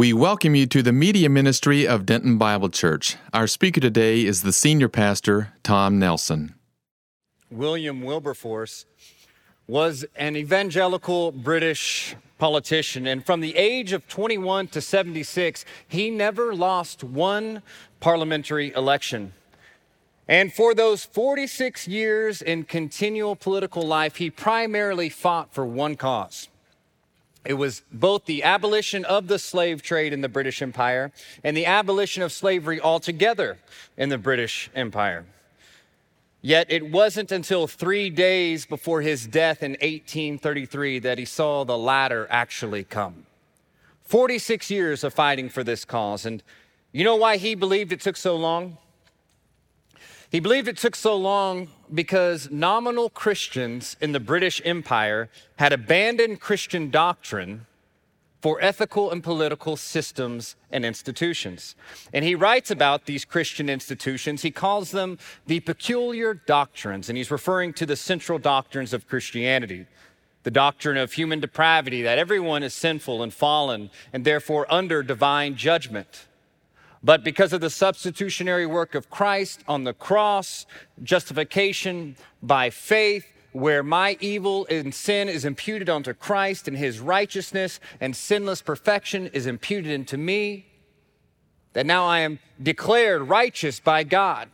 We welcome you to the media ministry of Denton Bible Church. Our speaker today is the senior pastor, Tom Nelson. William Wilberforce was an evangelical British politician, and from the age of 21 to 76, he never lost one parliamentary election. And for those 46 years in continual political life, he primarily fought for one cause it was both the abolition of the slave trade in the British Empire and the abolition of slavery altogether in the British Empire. Yet it wasn't until three days before his death in 1833 that he saw the latter actually come. 46 years of fighting for this cause. And you know why he believed it took so long? He believed it took so long because nominal Christians in the British Empire had abandoned Christian doctrine for ethical and political systems and institutions. And he writes about these Christian institutions. He calls them the peculiar doctrines, and he's referring to the central doctrines of Christianity. The doctrine of human depravity, that everyone is sinful and fallen and therefore under divine judgment but because of the substitutionary work of Christ on the cross, justification by faith, where my evil and sin is imputed onto Christ and his righteousness and sinless perfection is imputed into me, that now I am declared righteous by God.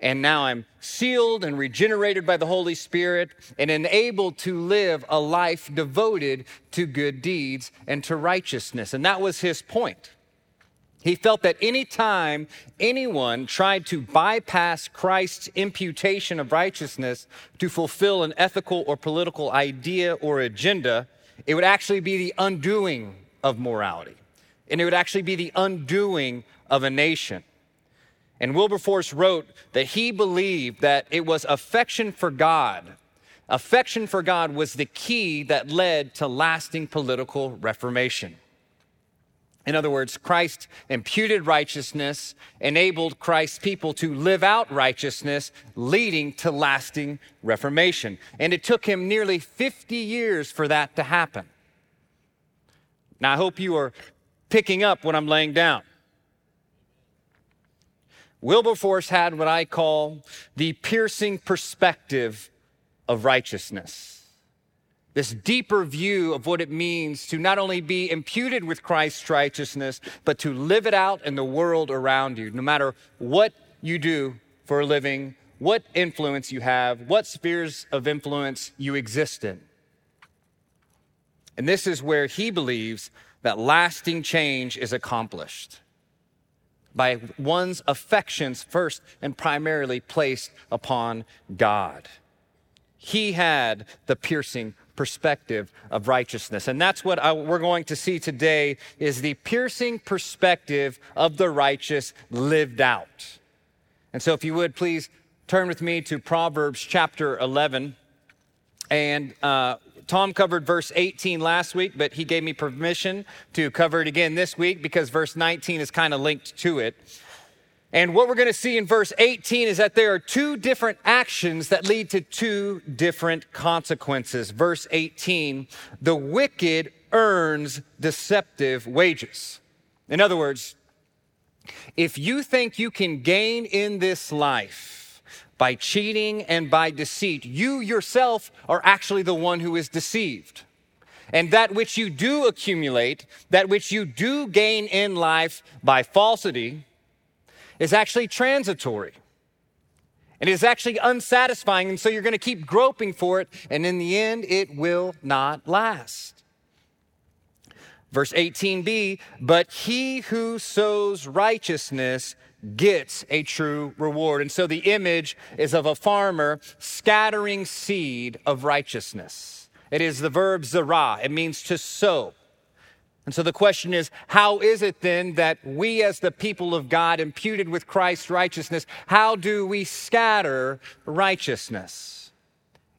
And now I'm sealed and regenerated by the Holy Spirit and enabled to live a life devoted to good deeds and to righteousness. And that was his point. He felt that anytime anyone tried to bypass Christ's imputation of righteousness to fulfill an ethical or political idea or agenda, it would actually be the undoing of morality. And it would actually be the undoing of a nation. And Wilberforce wrote that he believed that it was affection for God. Affection for God was the key that led to lasting political reformation. In other words, Christ imputed righteousness, enabled Christ's people to live out righteousness, leading to lasting reformation. And it took him nearly 50 years for that to happen. Now, I hope you are picking up what I'm laying down. Wilberforce had what I call the piercing perspective of righteousness this deeper view of what it means to not only be imputed with Christ's righteousness, but to live it out in the world around you, no matter what you do for a living, what influence you have, what spheres of influence you exist in. And this is where he believes that lasting change is accomplished by one's affections first and primarily placed upon God. He had the piercing perspective of righteousness. And that's what I, we're going to see today is the piercing perspective of the righteous lived out. And so if you would please turn with me to Proverbs chapter 11 and uh, Tom covered verse 18 last week, but he gave me permission to cover it again this week because verse 19 is kind of linked to it. And what we're going to see in verse 18 is that there are two different actions that lead to two different consequences. Verse 18, the wicked earns deceptive wages. In other words, if you think you can gain in this life by cheating and by deceit, you yourself are actually the one who is deceived. And that which you do accumulate, that which you do gain in life by falsity, is actually transitory. And it is actually unsatisfying. And so you're going to keep groping for it. And in the end, it will not last. Verse 18b, but he who sows righteousness gets a true reward. And so the image is of a farmer scattering seed of righteousness. It is the verb zarah, it means to sow. And so the question is, how is it then that we, as the people of God, imputed with Christ's righteousness, how do we scatter righteousness?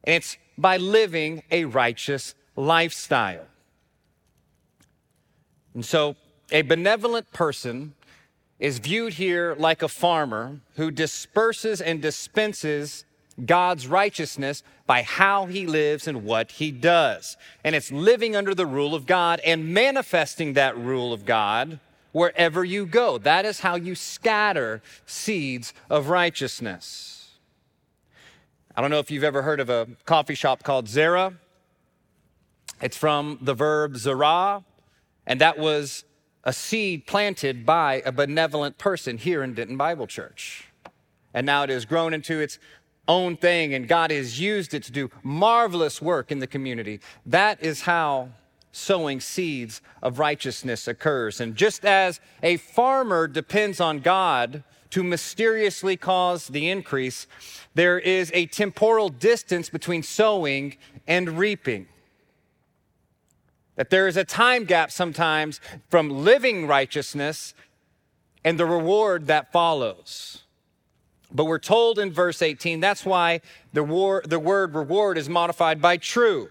And it's by living a righteous lifestyle. And so a benevolent person is viewed here like a farmer who disperses and dispenses God's righteousness by how he lives and what he does. And it's living under the rule of God and manifesting that rule of God wherever you go. That is how you scatter seeds of righteousness. I don't know if you've ever heard of a coffee shop called Zara. It's from the verb zara, and that was a seed planted by a benevolent person here in Denton Bible Church. And now it has grown into its own thing, and God has used it to do marvelous work in the community. That is how sowing seeds of righteousness occurs. And just as a farmer depends on God to mysteriously cause the increase, there is a temporal distance between sowing and reaping. That there is a time gap sometimes from living righteousness and the reward that follows. But we're told in verse 18, that's why the, war, the word reward is modified by true.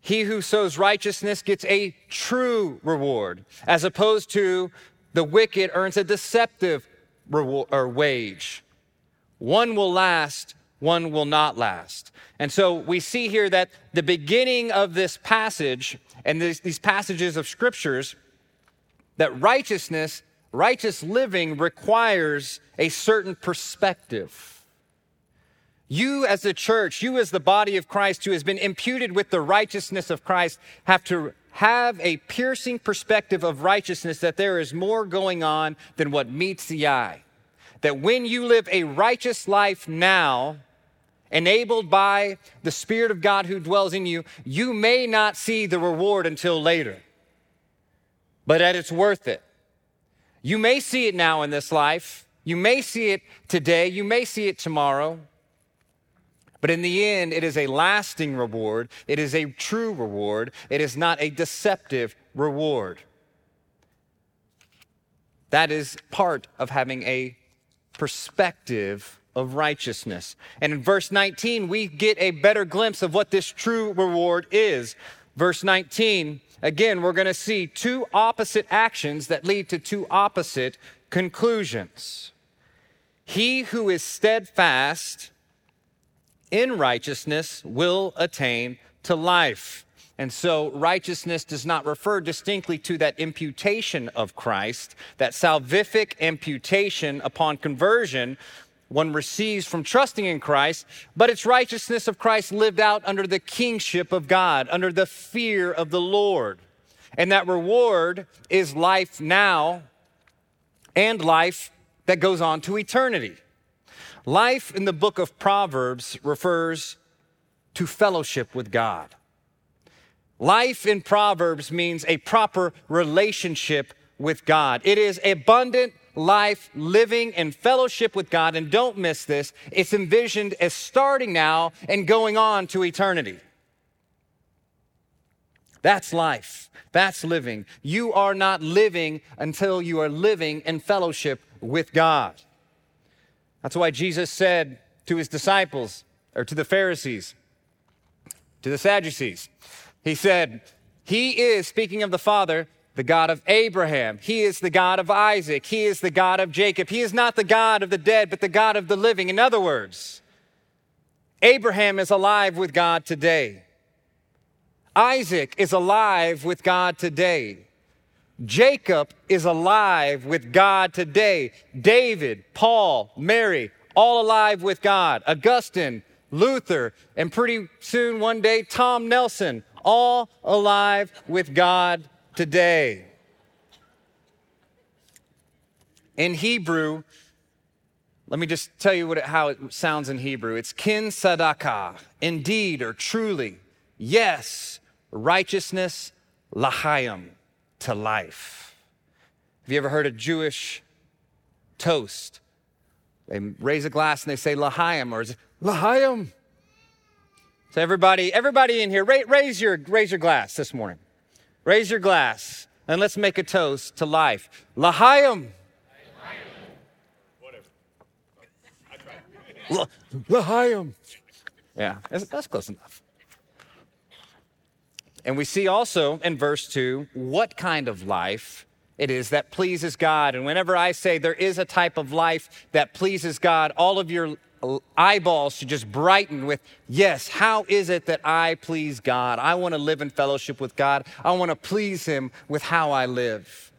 He who sows righteousness gets a true reward, as opposed to the wicked earns a deceptive reward, or wage. One will last, one will not last. And so we see here that the beginning of this passage and this, these passages of scriptures, that righteousness, righteous living requires a certain perspective. You, as the church, you, as the body of Christ, who has been imputed with the righteousness of Christ, have to have a piercing perspective of righteousness that there is more going on than what meets the eye. That when you live a righteous life now, enabled by the Spirit of God who dwells in you, you may not see the reward until later, but that it's worth it. You may see it now in this life, you may see it today, you may see it tomorrow. But in the end, it is a lasting reward. It is a true reward. It is not a deceptive reward. That is part of having a perspective of righteousness. And in verse 19, we get a better glimpse of what this true reward is. Verse 19, again, we're going to see two opposite actions that lead to two opposite conclusions. He who is steadfast in righteousness will attain to life. And so righteousness does not refer distinctly to that imputation of Christ, that salvific imputation upon conversion one receives from trusting in Christ, but it's righteousness of Christ lived out under the kingship of God, under the fear of the Lord. And that reward is life now and life that goes on to eternity. Life in the book of Proverbs refers to fellowship with God. Life in Proverbs means a proper relationship with God. It is abundant life living in fellowship with God. And don't miss this, it's envisioned as starting now and going on to eternity. That's life. That's living. You are not living until you are living in fellowship with God. That's why Jesus said to his disciples, or to the Pharisees, to the Sadducees, he said, He is, speaking of the Father, the God of Abraham. He is the God of Isaac. He is the God of Jacob. He is not the God of the dead, but the God of the living. In other words, Abraham is alive with God today. Isaac is alive with God today. Jacob is alive with God today. David, Paul, Mary, all alive with God. Augustine, Luther, and pretty soon one day, Tom Nelson, all alive with God today. In Hebrew, let me just tell you what it, how it sounds in Hebrew. It's kin sadaka, indeed or truly, yes, righteousness, lahayim to life. Have you ever heard a Jewish toast? They raise a glass and they say Lahayim or is Lahayim. So everybody, everybody in here, raise your, raise your glass this morning. Raise your glass and let's make a toast to life. Lahayim. Lahayim. Yeah, that's close enough. And we see also in verse 2 what kind of life it is that pleases God. And whenever I say there is a type of life that pleases God, all of your eyeballs to just brighten with, yes, how is it that I please God? I want to live in fellowship with God. I want to please Him with how I live.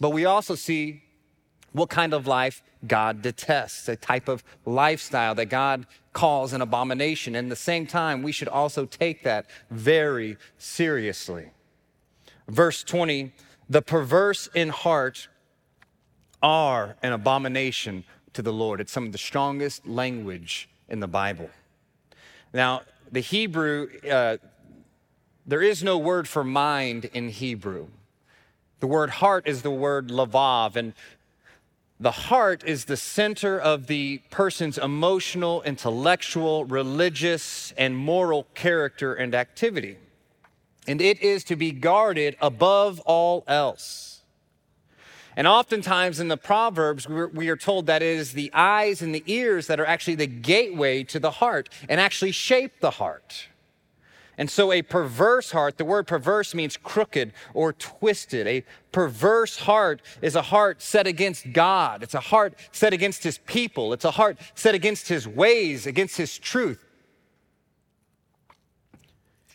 But we also see what kind of life God detests, a type of lifestyle that God calls an abomination. And at the same time, we should also take that very seriously. Verse 20 the perverse in heart are an abomination to the Lord. It's some of the strongest language in the Bible. Now, the Hebrew, uh, there is no word for mind in Hebrew. The word heart is the word lavav, and the heart is the center of the person's emotional, intellectual, religious, and moral character and activity. And it is to be guarded above all else. And oftentimes in the Proverbs, we are told that it is the eyes and the ears that are actually the gateway to the heart and actually shape the heart. And so, a perverse heart, the word perverse means crooked or twisted. A perverse heart is a heart set against God. It's a heart set against his people. It's a heart set against his ways, against his truth.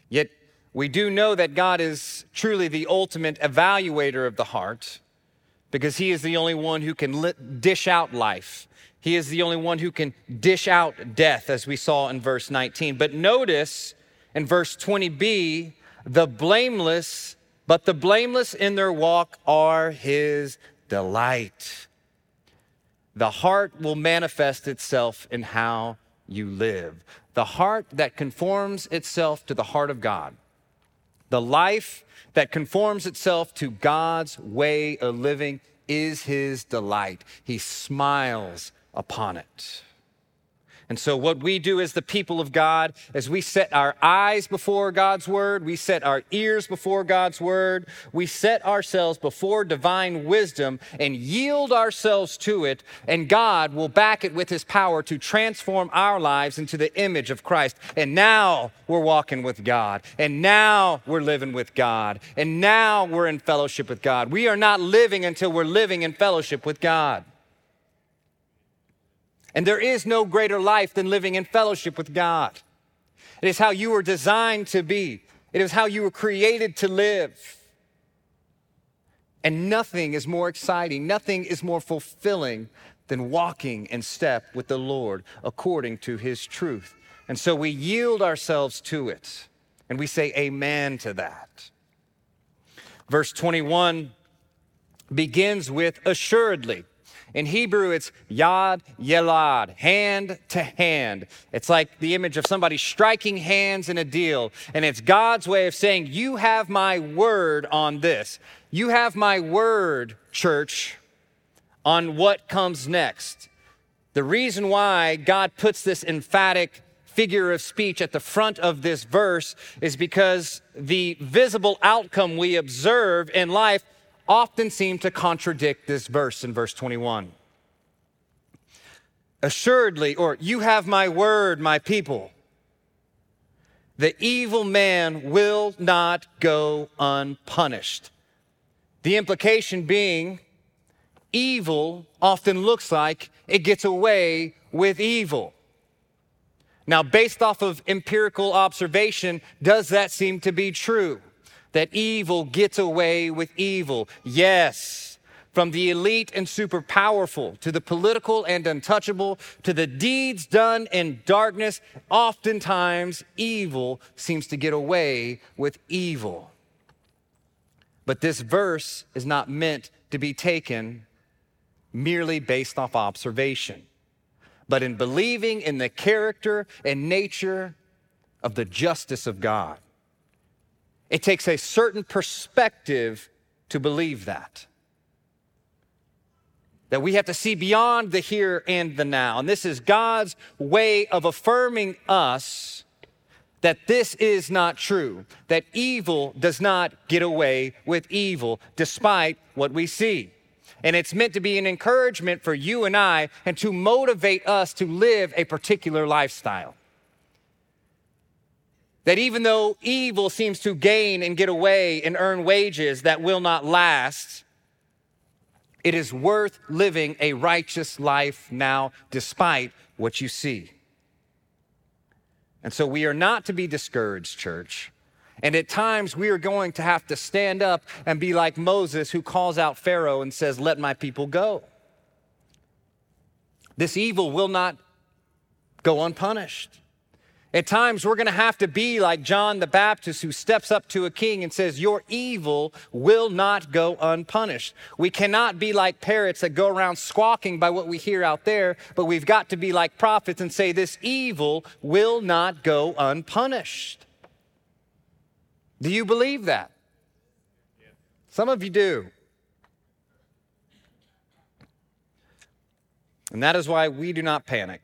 Yet, we do know that God is truly the ultimate evaluator of the heart because he is the only one who can dish out life. He is the only one who can dish out death, as we saw in verse 19. But notice in verse 20b, the blameless, but the blameless in their walk are his delight. The heart will manifest itself in how you live. The heart that conforms itself to the heart of God. The life that conforms itself to God's way of living is his delight. He smiles upon it. And so, what we do as the people of God is we set our eyes before God's word, we set our ears before God's word, we set ourselves before divine wisdom and yield ourselves to it, and God will back it with his power to transform our lives into the image of Christ. And now we're walking with God, and now we're living with God, and now we're in fellowship with God. We are not living until we're living in fellowship with God. And there is no greater life than living in fellowship with God. It is how you were designed to be, it is how you were created to live. And nothing is more exciting, nothing is more fulfilling than walking in step with the Lord according to his truth. And so we yield ourselves to it and we say amen to that. Verse 21 begins with assuredly. In Hebrew, it's yad yelad, hand to hand. It's like the image of somebody striking hands in a deal. And it's God's way of saying, You have my word on this. You have my word, church, on what comes next. The reason why God puts this emphatic figure of speech at the front of this verse is because the visible outcome we observe in life often seem to contradict this verse in verse 21. Assuredly, or you have my word, my people. The evil man will not go unpunished. The implication being, evil often looks like it gets away with evil. Now, based off of empirical observation, does that seem to be true? That evil gets away with evil. Yes, from the elite and super powerful to the political and untouchable to the deeds done in darkness, oftentimes evil seems to get away with evil. But this verse is not meant to be taken merely based off observation, but in believing in the character and nature of the justice of God. It takes a certain perspective to believe that. That we have to see beyond the here and the now. And this is God's way of affirming us that this is not true, that evil does not get away with evil despite what we see. And it's meant to be an encouragement for you and I and to motivate us to live a particular lifestyle. That even though evil seems to gain and get away and earn wages that will not last, It is worth living a righteous life now, despite what you see. And so we are not to be discouraged, church. And at times we are going to have to stand up and be like Moses, who calls out Pharaoh and says, Let my people go. This evil will not go unpunished. At times, we're going to have to be like John the Baptist, who steps up to a king and says, Your evil will not go unpunished. We cannot be like parrots that go around squawking by what we hear out there, but we've got to be like prophets and say, This evil will not go unpunished. Do you believe that? Some of you do. And that is why we do not panic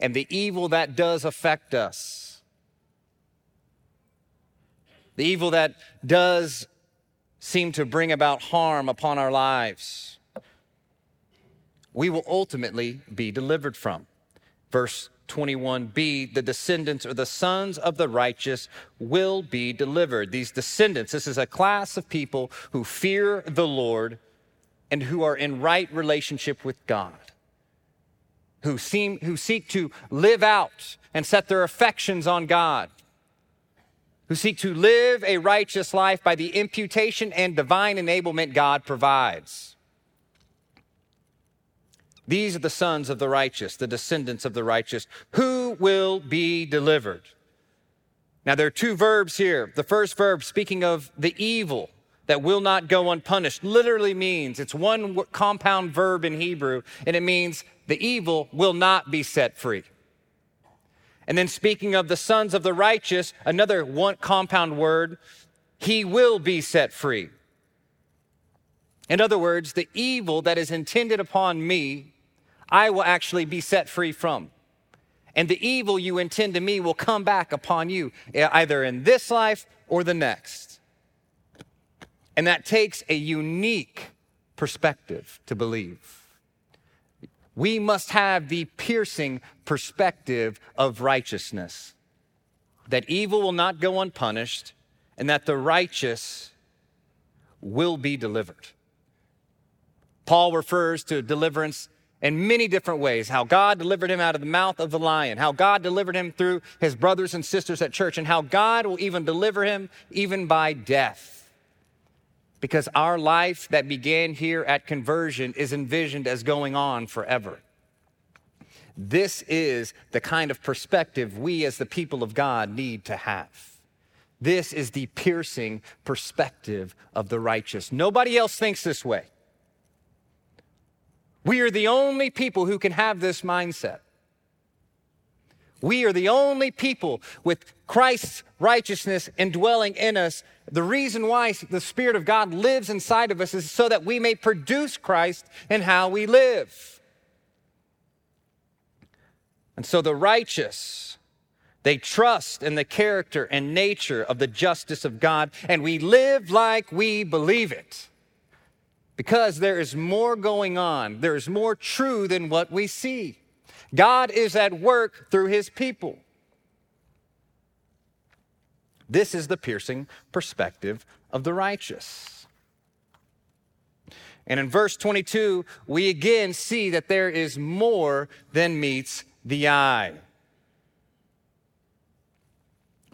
and the evil that does affect us, the evil that does seem to bring about harm upon our lives, we will ultimately be delivered from. Verse 21b, the descendants or the sons of the righteous will be delivered. These descendants, this is a class of people who fear the Lord and who are in right relationship with God who, seem, who seek to live out and set their affections on God, who seek to live a righteous life by the imputation and divine enablement God provides. These are the sons of the righteous, the descendants of the righteous, who will be delivered. Now, there are two verbs here. The first verb, speaking of the evil that will not go unpunished, literally means it's one compound verb in Hebrew, and it means the evil will not be set free. And then speaking of the sons of the righteous, another one compound word, he will be set free. In other words, the evil that is intended upon me, I will actually be set free from. And the evil you intend to me will come back upon you, either in this life or the next. And that takes a unique perspective to believe we must have the piercing perspective of righteousness that evil will not go unpunished and that the righteous will be delivered. Paul refers to deliverance in many different ways how God delivered him out of the mouth of the lion, how God delivered him through his brothers and sisters at church, and how God will even deliver him even by death because our life that began here at conversion is envisioned as going on forever. This is the kind of perspective we as the people of God need to have. This is the piercing perspective of the righteous. Nobody else thinks this way. We are the only people who can have this mindset. We are the only people with Christ's righteousness indwelling in us. The reason why the Spirit of God lives inside of us is so that we may produce Christ in how we live. And so the righteous, they trust in the character and nature of the justice of God, and we live like we believe it. Because there is more going on, there is more true than what we see. God is at work through his people. This is the piercing perspective of the righteous. And in verse 22, we again see that there is more than meets the eye.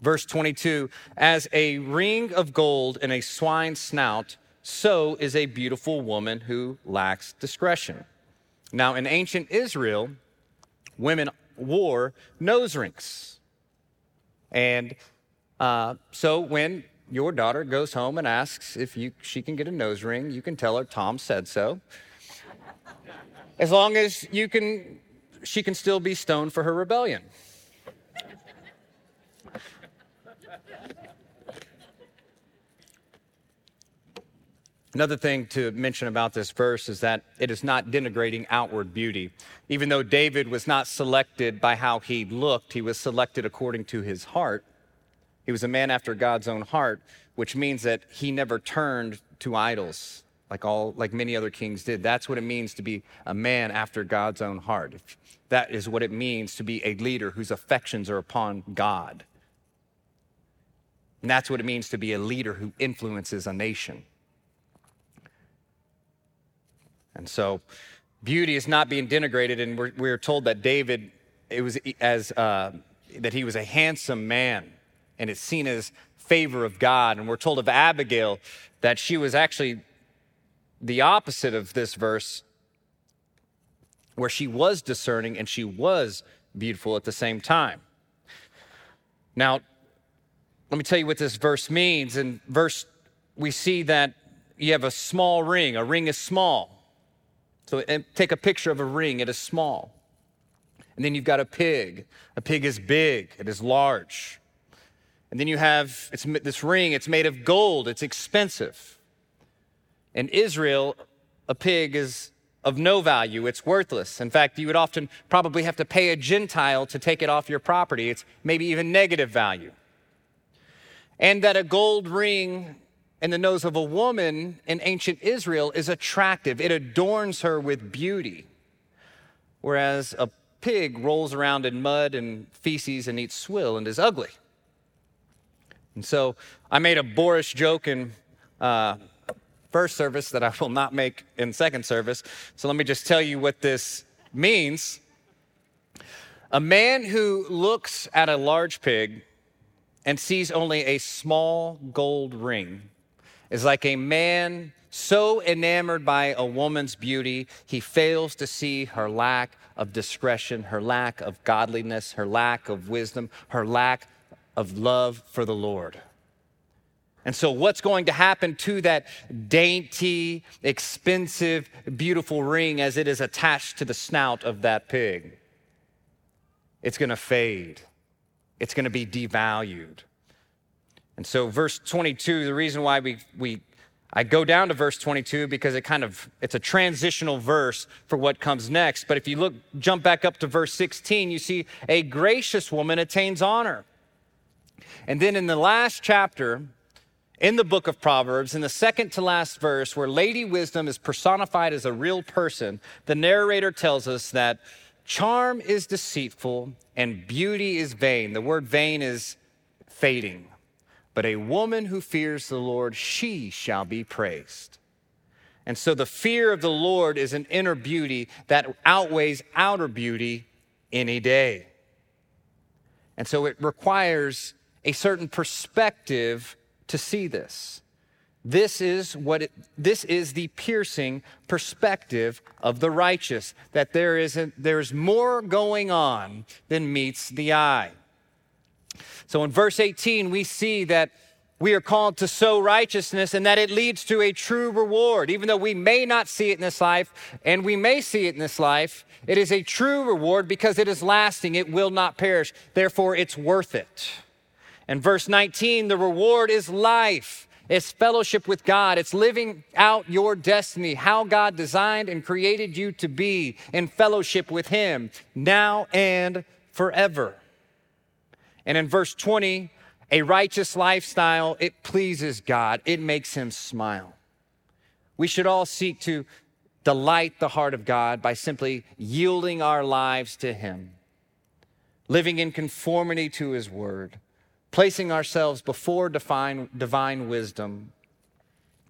Verse 22 As a ring of gold in a swine's snout, so is a beautiful woman who lacks discretion. Now, in ancient Israel, women wore nose rings. And uh, so when your daughter goes home and asks if you, she can get a nose ring, you can tell her Tom said so. As long as you can, she can still be stoned for her rebellion. Another thing to mention about this verse is that it is not denigrating outward beauty. Even though David was not selected by how he looked, he was selected according to his heart. He was a man after God's own heart, which means that he never turned to idols like all like many other kings did. That's what it means to be a man after God's own heart. That is what it means to be a leader whose affections are upon God. And that's what it means to be a leader who influences a nation. And so beauty is not being denigrated, and we're, we're told that David, it was as, uh, that he was a handsome man, and it's seen as favor of God. And we're told of Abigail that she was actually the opposite of this verse, where she was discerning and she was beautiful at the same time. Now, let me tell you what this verse means. In verse, we see that you have a small ring. A ring is small. So take a picture of a ring, it is small. And then you've got a pig. A pig is big, it is large. And then you have this ring, it's made of gold, it's expensive. In Israel, a pig is of no value, it's worthless. In fact, you would often probably have to pay a Gentile to take it off your property. It's maybe even negative value. And that a gold ring in the nose of a woman in ancient Israel is attractive, it adorns her with beauty. Whereas a pig rolls around in mud and feces and eats swill and is ugly. And so I made a boorish joke in uh, first service that I will not make in second service. So let me just tell you what this means. A man who looks at a large pig and sees only a small gold ring is like a man so enamored by a woman's beauty, he fails to see her lack of discretion, her lack of godliness, her lack of wisdom, her lack of love for the Lord. And so, what's going to happen to that dainty, expensive, beautiful ring as it is attached to the snout of that pig? It's going to fade, it's going to be devalued. And so, verse 22, the reason why we, we I go down to verse 22 because it kind of it's a transitional verse for what comes next. But if you look jump back up to verse 16, you see a gracious woman attains honor. And then in the last chapter, in the book of Proverbs, in the second to last verse, where Lady Wisdom is personified as a real person, the narrator tells us that charm is deceitful and beauty is vain. The word vain is fading. But a woman who fears the Lord, she shall be praised. And so the fear of the Lord is an inner beauty that outweighs outer beauty any day. And so it requires a certain perspective to see this. This is what it, this is the piercing perspective of the righteous that there is a, there's more going on than meets the eye. So in verse 18 we see that we are called to sow righteousness and that it leads to a true reward. Even though we may not see it in this life and we may see it in this life, it is a true reward because it is lasting, it will not perish. Therefore, it's worth it. And verse 19, the reward is life. It's fellowship with God. It's living out your destiny, how God designed and created you to be in fellowship with Him now and forever. And in verse 20, a righteous lifestyle, it pleases God, it makes Him smile. We should all seek to delight the heart of God by simply yielding our lives to Him, living in conformity to His word placing ourselves before divine, divine wisdom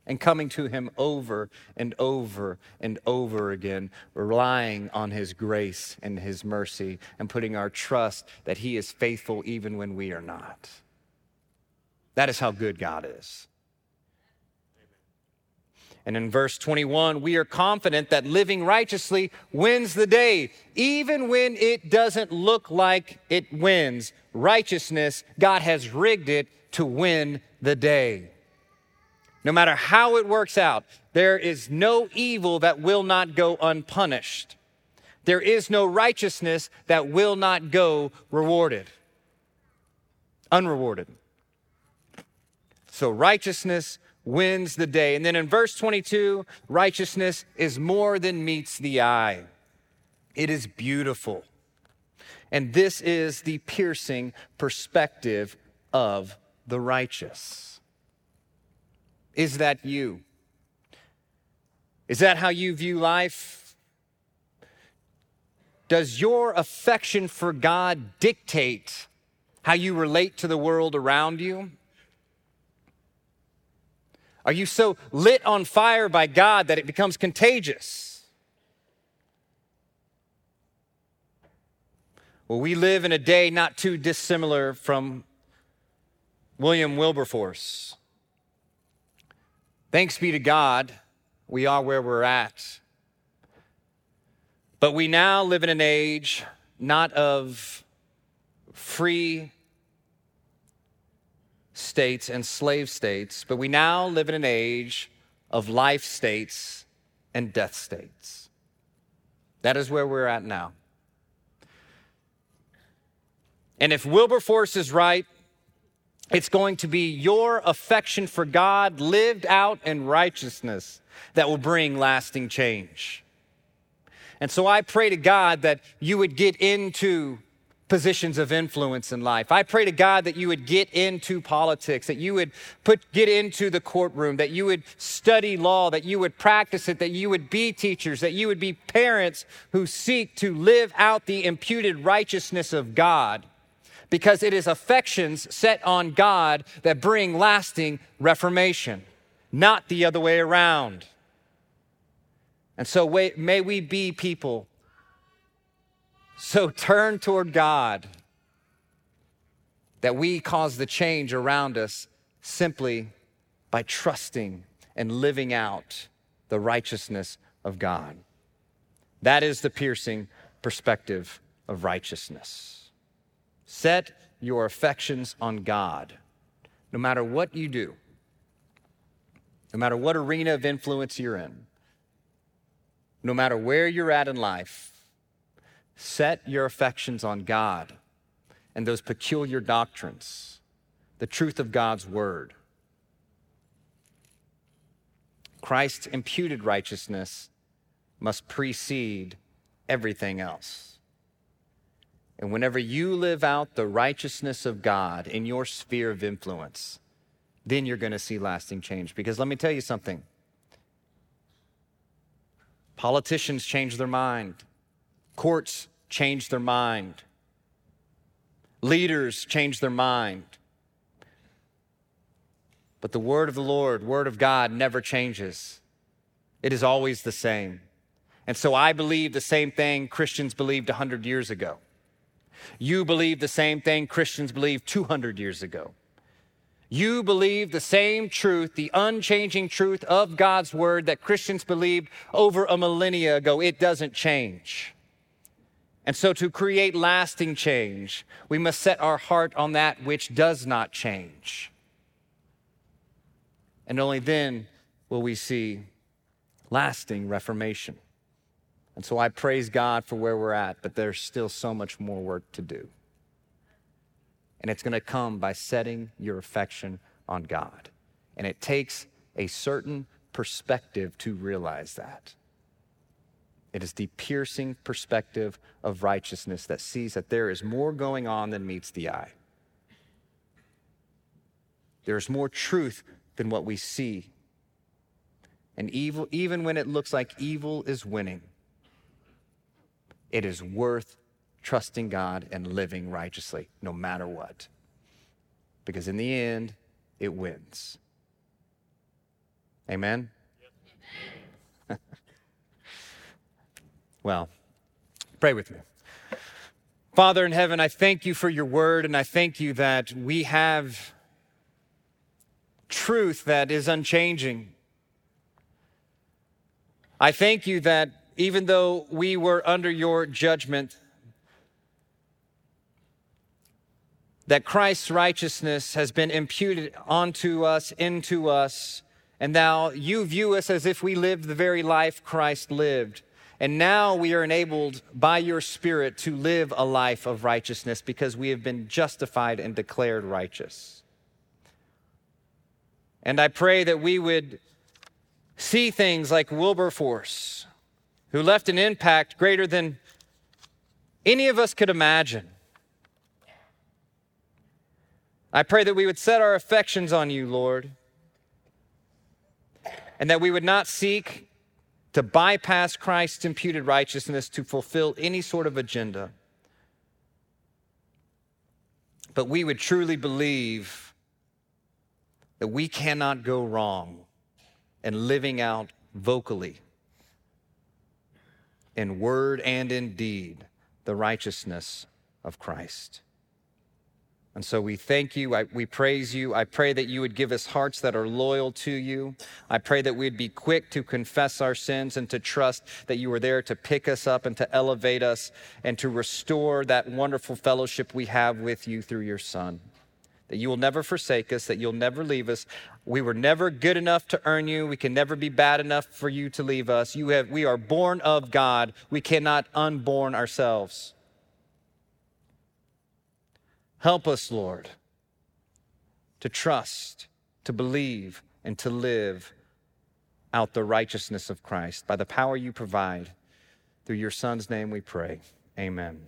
and coming to Him over and over and over again, relying on His grace and His mercy, and putting our trust that He is faithful even when we are not. That is how good God is. And in verse 21, we are confident that living righteously wins the day, even when it doesn't look like it wins. Righteousness, God has rigged it to win the day. No matter how it works out, there is no evil that will not go unpunished. There is no righteousness that will not go rewarded, unrewarded. So righteousness wins the day. And then in verse 22, righteousness is more than meets the eye, it is beautiful. And this is the piercing perspective of the righteous. Is that you? Is that how you view life? Does your affection for God dictate how you relate to the world around you? Are you so lit on fire by God that it becomes contagious? Well, we live in a day not too dissimilar from William Wilberforce. Thanks be to God, we are where we're at. But we now live in an age not of free states and slave states, but we now live in an age of life states and death states. That is where we're at now. And if Wilberforce is right, it's going to be your affection for God lived out in righteousness that will bring lasting change. And so I pray to God that you would get into positions of influence in life. I pray to God that you would get into politics, that you would put get into the courtroom, that you would study law, that you would practice it, that you would be teachers, that you would be parents who seek to live out the imputed righteousness of God. Because it is affections set on God that bring lasting reformation, not the other way around. And so may we be people so turn toward God that we cause the change around us simply by trusting and living out the righteousness of God. That is the piercing perspective of righteousness. Set your affections on God, no matter what you do, no matter what arena of influence you're in, no matter where you're at in life Set your affections on God and those peculiar doctrines, the truth of God's word. Christ's imputed righteousness must precede everything else. And whenever you live out the righteousness of God in your sphere of influence, then you're going to see lasting change. Because let me tell you something politicians change their mind, courts change their mind. Leaders change their mind. But the word of the Lord, word of God, never changes. It is always the same. And so I believe the same thing Christians believed 100 years ago. You believe the same thing Christians believed 200 years ago. You believe the same truth, the unchanging truth of God's word that Christians believed over a millennia ago. It doesn't change. And so, to create lasting change, we must set our heart on that which does not change. And only then will we see lasting reformation. And so I praise God for where we're at, but there's still so much more work to do. And it's going to come by setting your affection on God. And it takes a certain perspective to realize that. It is the piercing perspective of righteousness that sees that there is more going on than meets the eye. There is more truth than what we see. And evil, even when it looks like evil is winning, it is worth trusting God and living righteously, no matter what. Because in the end, it wins. Amen? Well, pray with me. Father in heaven, I thank you for your word, and I thank you that we have truth that is unchanging. I thank you that even though we were under your judgment, that Christ's righteousness has been imputed onto us, into us, and now you view us as if we lived the very life Christ lived. And now we are enabled by your Spirit to live a life of righteousness because we have been justified and declared righteous. And I pray that we would see things like Wilberforce, who left an impact greater than any of us could imagine. I pray that we would set our affections on you, Lord, and that we would not seek to bypass Christ's imputed righteousness to fulfill any sort of agenda. But we would truly believe that we cannot go wrong in living out vocally, in word and in deed, the righteousness of Christ. And so we thank you. I, we praise you. I pray that you would give us hearts that are loyal to you. I pray that we'd be quick to confess our sins and to trust that you are there to pick us up and to elevate us and to restore that wonderful fellowship we have with you through your Son. That you will never forsake us, that you'll never leave us. We were never good enough to earn you. We can never be bad enough for you to leave us. You have, we are born of God. We cannot unborn ourselves. Help us, Lord, to trust, to believe, and to live out the righteousness of Christ by the power you provide. Through your Son's name we pray. Amen.